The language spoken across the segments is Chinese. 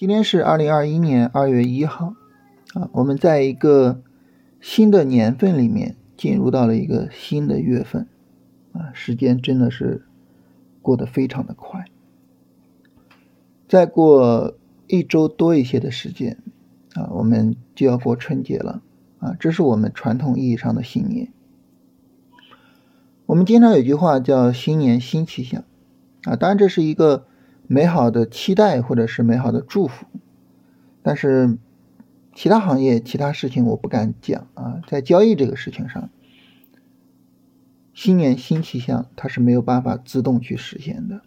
今天是二零二一年二月一号，啊，我们在一个新的年份里面进入到了一个新的月份，啊，时间真的是过得非常的快。再过一周多一些的时间，啊，我们就要过春节了，啊，这是我们传统意义上的新年。我们经常有句话叫“新年新气象”，啊，当然这是一个。美好的期待或者是美好的祝福，但是其他行业、其他事情我不敢讲啊。在交易这个事情上，新年新气象它是没有办法自动去实现的。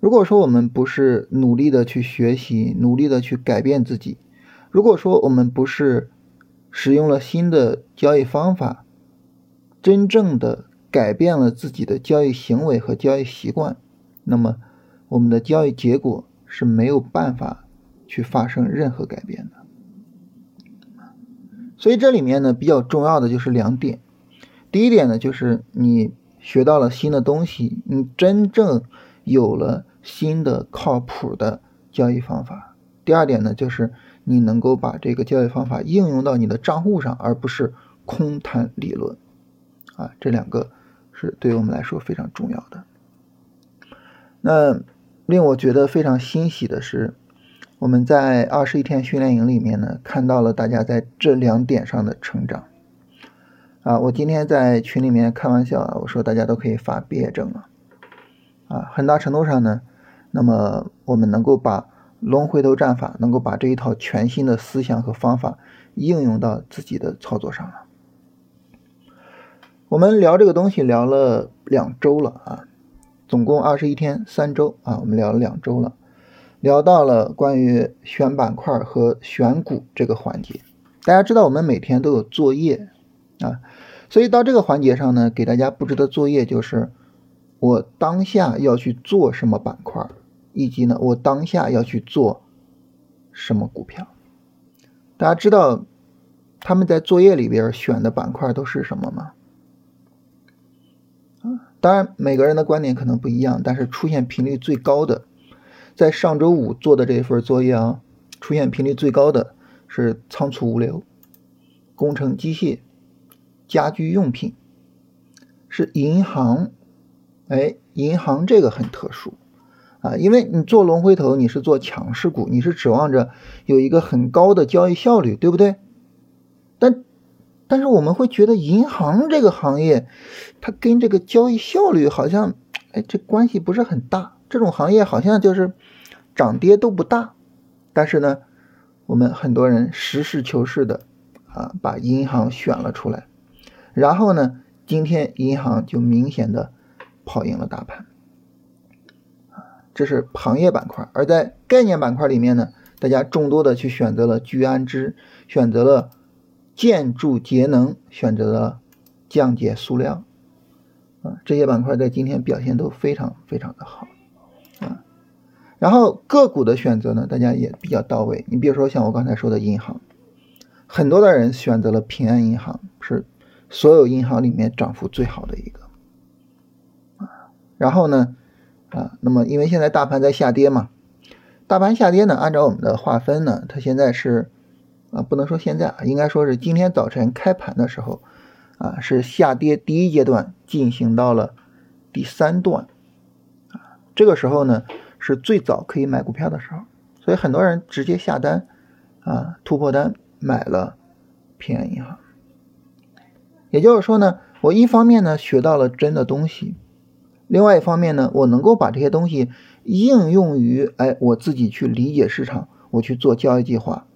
如果说我们不是努力的去学习、努力的去改变自己，如果说我们不是使用了新的交易方法，真正的改变了自己的交易行为和交易习惯，那么。我们的交易结果是没有办法去发生任何改变的，所以这里面呢比较重要的就是两点。第一点呢就是你学到了新的东西，你真正有了新的靠谱的交易方法。第二点呢就是你能够把这个交易方法应用到你的账户上，而不是空谈理论。啊，这两个是对我们来说非常重要的。那。令我觉得非常欣喜的是，我们在二十一天训练营里面呢，看到了大家在这两点上的成长。啊，我今天在群里面开玩笑啊，我说大家都可以发毕业证了。啊，很大程度上呢，那么我们能够把龙回头战法，能够把这一套全新的思想和方法应用到自己的操作上了。我们聊这个东西聊了两周了啊。总共二十一天，三周啊，我们聊了两周了，聊到了关于选板块和选股这个环节。大家知道我们每天都有作业啊，所以到这个环节上呢，给大家布置的作业就是我当下要去做什么板块，以及呢我当下要去做什么股票。大家知道他们在作业里边选的板块都是什么吗？当然，每个人的观点可能不一样，但是出现频率最高的，在上周五做的这一份作业啊，出现频率最高的是仓储物流、工程机械、家居用品，是银行。哎，银行这个很特殊啊，因为你做龙回头，你是做强势股，你是指望着有一个很高的交易效率，对不对？但是我们会觉得银行这个行业，它跟这个交易效率好像，哎，这关系不是很大。这种行业好像就是涨跌都不大。但是呢，我们很多人实事求是的啊，把银行选了出来。然后呢，今天银行就明显的跑赢了大盘。啊，这是行业板块。而在概念板块里面呢，大家众多的去选择了聚氨酯，选择了。建筑节能选择了降解塑料，啊，这些板块在今天表现都非常非常的好，啊，然后个股的选择呢，大家也比较到位。你比如说像我刚才说的银行，很多的人选择了平安银行，是所有银行里面涨幅最好的一个，啊，然后呢，啊，那么因为现在大盘在下跌嘛，大盘下跌呢，按照我们的划分呢，它现在是。啊，不能说现在啊，应该说是今天早晨开盘的时候，啊，是下跌第一阶段进行到了第三段，啊，这个时候呢是最早可以买股票的时候，所以很多人直接下单，啊，突破单买了平安银行。也就是说呢，我一方面呢学到了真的东西，另外一方面呢，我能够把这些东西应用于哎我自己去理解市场，我去做交易计划。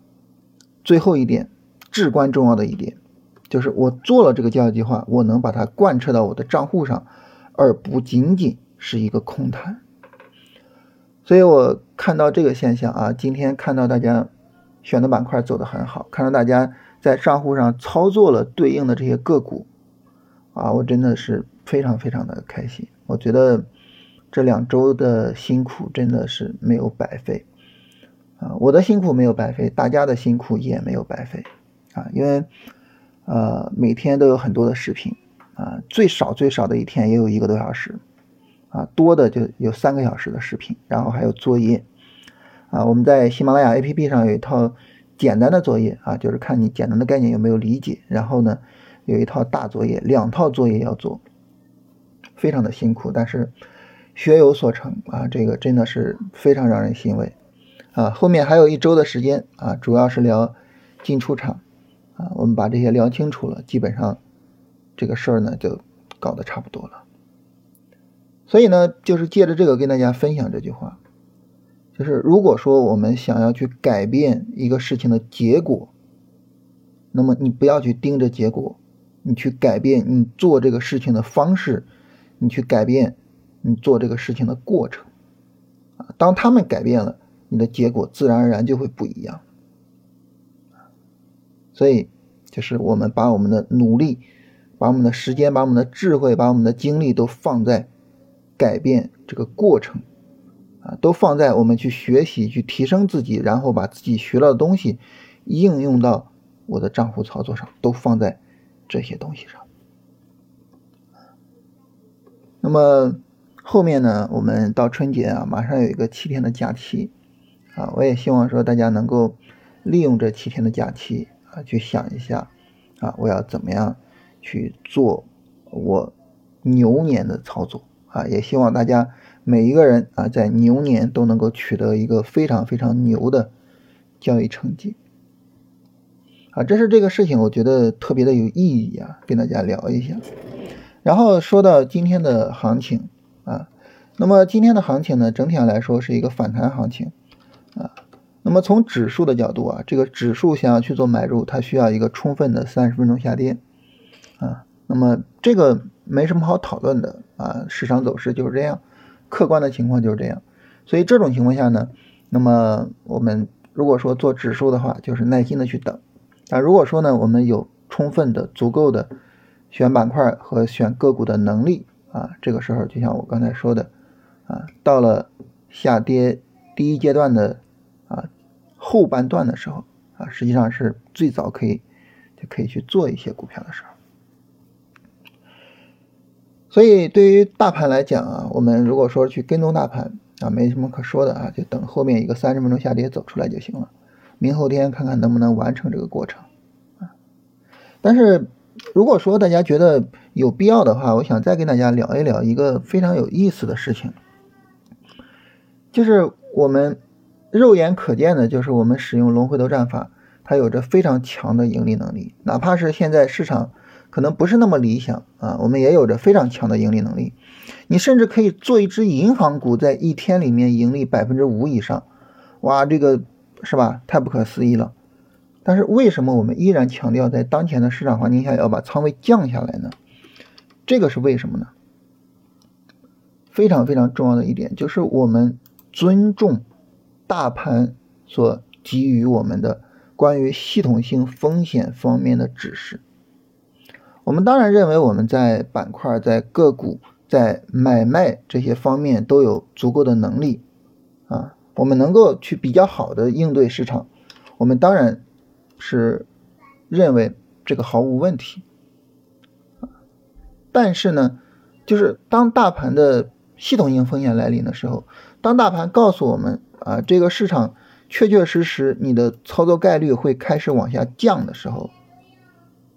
最后一点，至关重要的一点，就是我做了这个交易计划，我能把它贯彻到我的账户上，而不仅仅是一个空谈。所以我看到这个现象啊，今天看到大家选的板块走得很好，看到大家在账户上操作了对应的这些个股，啊，我真的是非常非常的开心。我觉得这两周的辛苦真的是没有白费。我的辛苦没有白费，大家的辛苦也没有白费，啊，因为，呃，每天都有很多的视频，啊，最少最少的一天也有一个多小时，啊，多的就有三个小时的视频，然后还有作业，啊，我们在喜马拉雅 APP 上有一套简单的作业啊，就是看你简单的概念有没有理解，然后呢有一套大作业，两套作业要做，非常的辛苦，但是学有所成啊，这个真的是非常让人欣慰啊。后面还有一周的时间啊，主要是聊进出场啊，我们把这些聊清楚了，基本上这个事儿呢就搞得差不多了。所以呢，就是借着这个跟大家分享这句话，就是如果说我们想要去改变一个事情的结果，那么你不要去盯着结果，你去改变你做这个事情的方式，你去改变你做这个事情的过程，啊，当他们改变了，你的结果自然而然就会不一样。所以，就是我们把我们的努力，把我们的时间，把我们的智慧，把我们的精力都放在。改变这个过程，啊，都放在我们去学习、去提升自己，然后把自己学到的东西应用到我的账户操作上，都放在这些东西上。那么后面呢，我们到春节啊，马上有一个七天的假期，啊，我也希望说大家能够利用这七天的假期啊，去想一下，啊，我要怎么样去做我牛年的操作。啊，也希望大家每一个人啊，在牛年都能够取得一个非常非常牛的交易成绩。啊，这是这个事情，我觉得特别的有意义啊，跟大家聊一下。然后说到今天的行情啊，那么今天的行情呢，整体上来说是一个反弹行情啊。那么从指数的角度啊，这个指数想要去做买入，它需要一个充分的三十分钟下跌啊。那么这个没什么好讨论的。啊，市场走势就是这样，客观的情况就是这样，所以这种情况下呢，那么我们如果说做指数的话，就是耐心的去等。啊，如果说呢，我们有充分的、足够的选板块和选个股的能力啊，这个时候就像我刚才说的，啊，到了下跌第一阶段的后半段的时候啊，实际上是最早可以就可以去做一些股票的时候。所以对于大盘来讲啊，我们如果说去跟踪大盘啊，没什么可说的啊，就等后面一个三十分钟下跌走出来就行了。明后天看看能不能完成这个过程啊。但是如果说大家觉得有必要的话，我想再跟大家聊一聊一个非常有意思的事情，就是我们肉眼可见的，就是我们使用龙回头战法，它有着非常强的盈利能力，哪怕是现在市场。可能不是那么理想啊，我们也有着非常强的盈利能力。你甚至可以做一只银行股，在一天里面盈利百分之五以上，哇，这个是吧？太不可思议了。但是为什么我们依然强调在当前的市场环境下要把仓位降下来呢？这个是为什么呢？非常非常重要的一点就是我们尊重大盘所给予我们的关于系统性风险方面的指示。我们当然认为我们在板块、在个股、在买卖这些方面都有足够的能力啊，我们能够去比较好的应对市场。我们当然是认为这个毫无问题但是呢，就是当大盘的系统性风险来临的时候，当大盘告诉我们啊，这个市场确确实实你的操作概率会开始往下降的时候。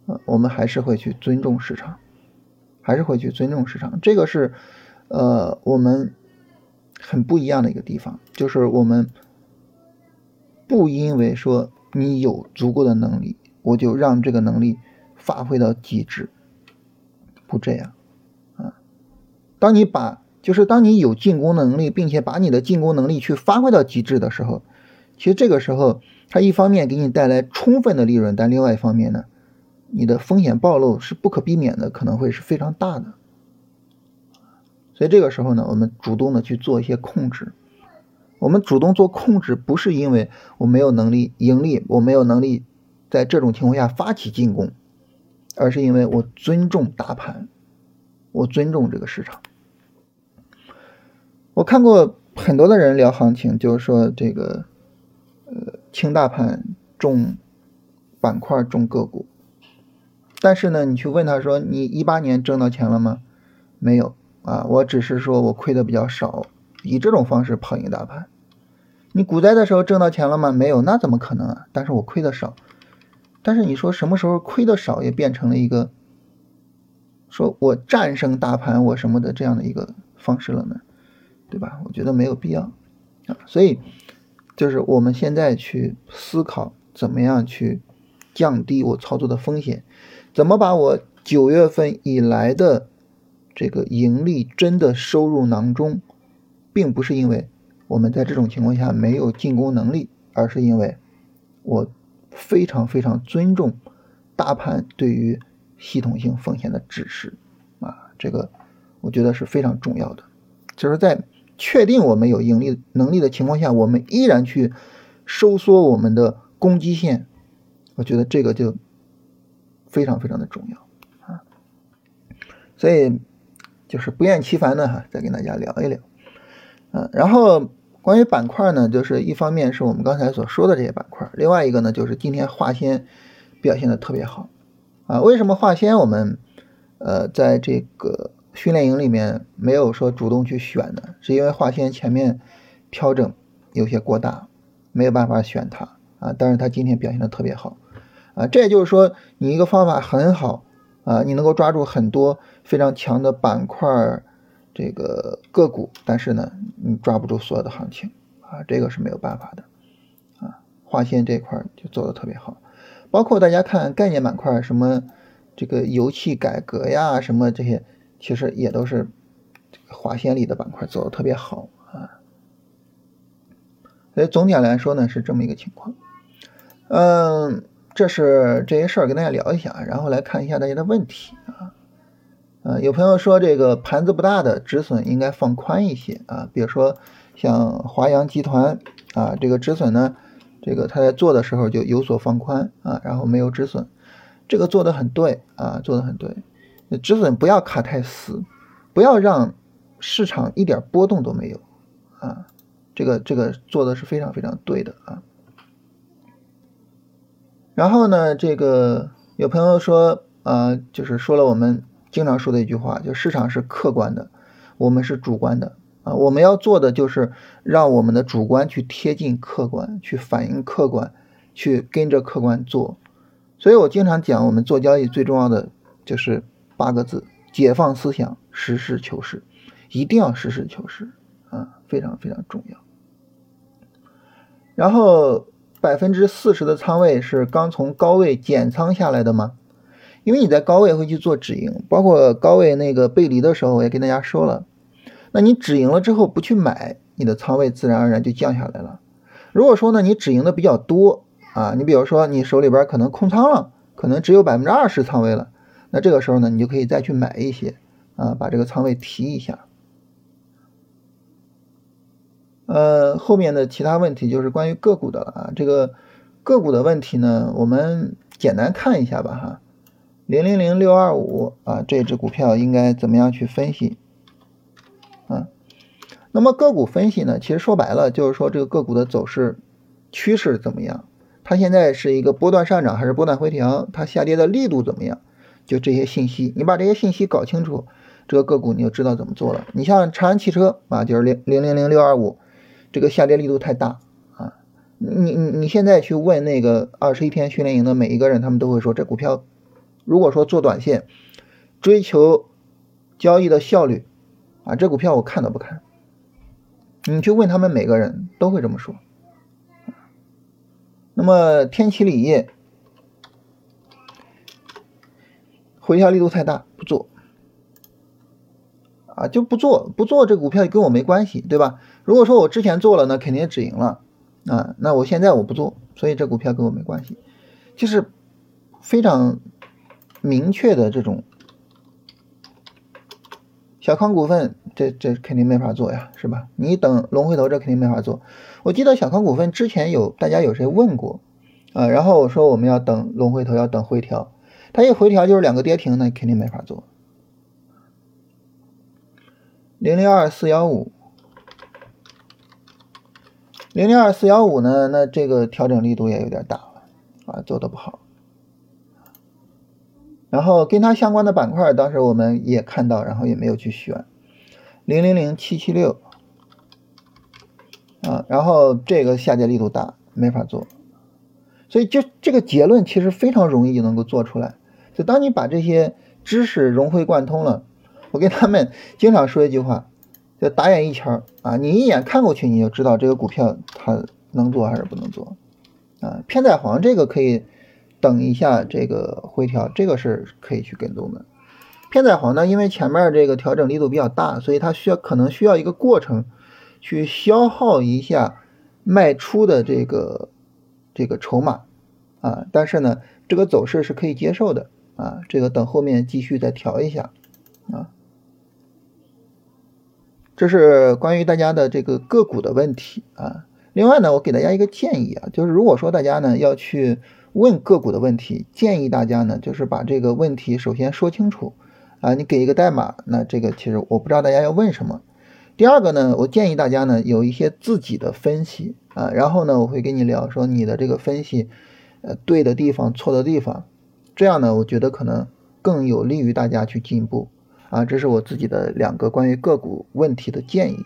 呃，我们还是会去尊重市场，还是会去尊重市场。这个是，呃，我们很不一样的一个地方，就是我们不因为说你有足够的能力，我就让这个能力发挥到极致，不这样啊。当你把，就是当你有进攻能力，并且把你的进攻能力去发挥到极致的时候，其实这个时候，它一方面给你带来充分的利润，但另外一方面呢？你的风险暴露是不可避免的，可能会是非常大的。所以这个时候呢，我们主动的去做一些控制。我们主动做控制，不是因为我没有能力盈利，我没有能力在这种情况下发起进攻，而是因为我尊重大盘，我尊重这个市场。我看过很多的人聊行情，就是说这个，呃，轻大盘，重板块，重个股。但是呢，你去问他说，你一八年挣到钱了吗？没有啊，我只是说我亏的比较少，以这种方式跑赢大盘。你股灾的时候挣到钱了吗？没有，那怎么可能啊？但是我亏的少。但是你说什么时候亏的少也变成了一个说我战胜大盘我什么的这样的一个方式了呢？对吧？我觉得没有必要啊。所以就是我们现在去思考怎么样去降低我操作的风险，怎么把我九月份以来的这个盈利真的收入囊中，并不是因为。我们在这种情况下没有进攻能力，而是因为我非常非常尊重大盘对于系统性风险的指示啊，这个我觉得是非常重要的。就是在确定我们有盈利能力的情况下，我们依然去收缩我们的攻击线，我觉得这个就非常非常的重要啊。所以就是不厌其烦的哈，再跟大家聊一聊，嗯，然后。关于板块呢，就是一方面是我们刚才所说的这些板块，另外一个呢就是今天化纤表现的特别好啊。为什么化纤我们呃在这个训练营里面没有说主动去选的？是因为化纤前面调整有些过大，没有办法选它啊。但是它今天表现的特别好啊，这也就是说你一个方法很好啊，你能够抓住很多非常强的板块。这个个股，但是呢，你抓不住所有的行情啊，这个是没有办法的啊。化纤这块就做的特别好，包括大家看概念板块，什么这个油气改革呀，什么这些，其实也都是化纤里的板块走的特别好啊。所以总体来说呢，是这么一个情况。嗯，这是这些事儿跟大家聊一下，然后来看一下大家的问题啊。呃，有朋友说这个盘子不大的止损应该放宽一些啊，比如说像华阳集团啊，这个止损呢，这个他在做的时候就有所放宽啊，然后没有止损，这个做的很对啊，做的很对，止损不要卡太死，不要让市场一点波动都没有啊，这个这个做的是非常非常对的啊。然后呢，这个有朋友说啊，就是说了我们。经常说的一句话，就市场是客观的，我们是主观的啊。我们要做的就是让我们的主观去贴近客观，去反映客观，去跟着客观做。所以我经常讲，我们做交易最重要的就是八个字：解放思想，实事求是，一定要实事求是啊，非常非常重要。然后百分之四十的仓位是刚从高位减仓下来的吗？因为你在高位会去做止盈，包括高位那个背离的时候，我也跟大家说了，那你止盈了之后不去买，你的仓位自然而然就降下来了。如果说呢，你止盈的比较多啊，你比如说你手里边可能空仓了，可能只有百分之二十仓位了，那这个时候呢，你就可以再去买一些啊，把这个仓位提一下。呃，后面的其他问题就是关于个股的了啊，这个个股的问题呢，我们简单看一下吧哈。零零零六二五啊，这只股票应该怎么样去分析？啊，那么个股分析呢？其实说白了就是说这个个股的走势趋势怎么样？它现在是一个波段上涨还是波段回调？它下跌的力度怎么样？就这些信息，你把这些信息搞清楚，这个个股你就知道怎么做了。你像长安汽车啊，就是零零零零六二五，这个下跌力度太大啊！你你你现在去问那个二十一天训练营的每一个人，他们都会说这股票。如果说做短线，追求交易的效率啊，这股票我看都不看。你去问他们每个人都会这么说。那么天齐锂业回调力度太大，不做啊，就不做，不做这股票跟我没关系，对吧？如果说我之前做了，那肯定止盈了啊，那我现在我不做，所以这股票跟我没关系，就是非常。明确的这种小康股份，这这肯定没法做呀，是吧？你等龙回头，这肯定没法做。我记得小康股份之前有大家有谁问过啊？然后我说我们要等龙回头，要等回调，它一回调就是两个跌停，那肯定没法做。零零二四幺五，零零二四幺五呢？那这个调整力度也有点大了啊，做的不好。然后跟它相关的板块，当时我们也看到，然后也没有去选。零零零七七六啊，然后这个下跌力度大，没法做。所以就这个结论其实非常容易就能够做出来。就当你把这些知识融会贯通了，我跟他们经常说一句话，就打眼一瞧啊，你一眼看过去你就知道这个股票它能做还是不能做啊。偏在黄这个可以等一下这个回调，这个是可以去跟踪的。偏在黄呢，因为前面这个调整力度比较大，所以它需要可能需要一个过程去消耗一下卖出的这个。这个筹码啊，但是呢，这个走势是可以接受的啊。这个等后面继续再调一下啊。这是关于大家的这个个股的问题啊。另外呢，我给大家一个建议啊，就是如果说大家呢要去问个股的问题，建议大家呢就是把这个问题首先说清楚啊。你给一个代码，那这个其实我不知道大家要问什么。第二个呢，我建议大家呢有一些自己的分析啊，然后呢我会跟你聊说你的这个分析，呃对的地方错的地方，这样呢我觉得可能更有利于大家去进步啊，这是我自己的两个关于个股问题的建议。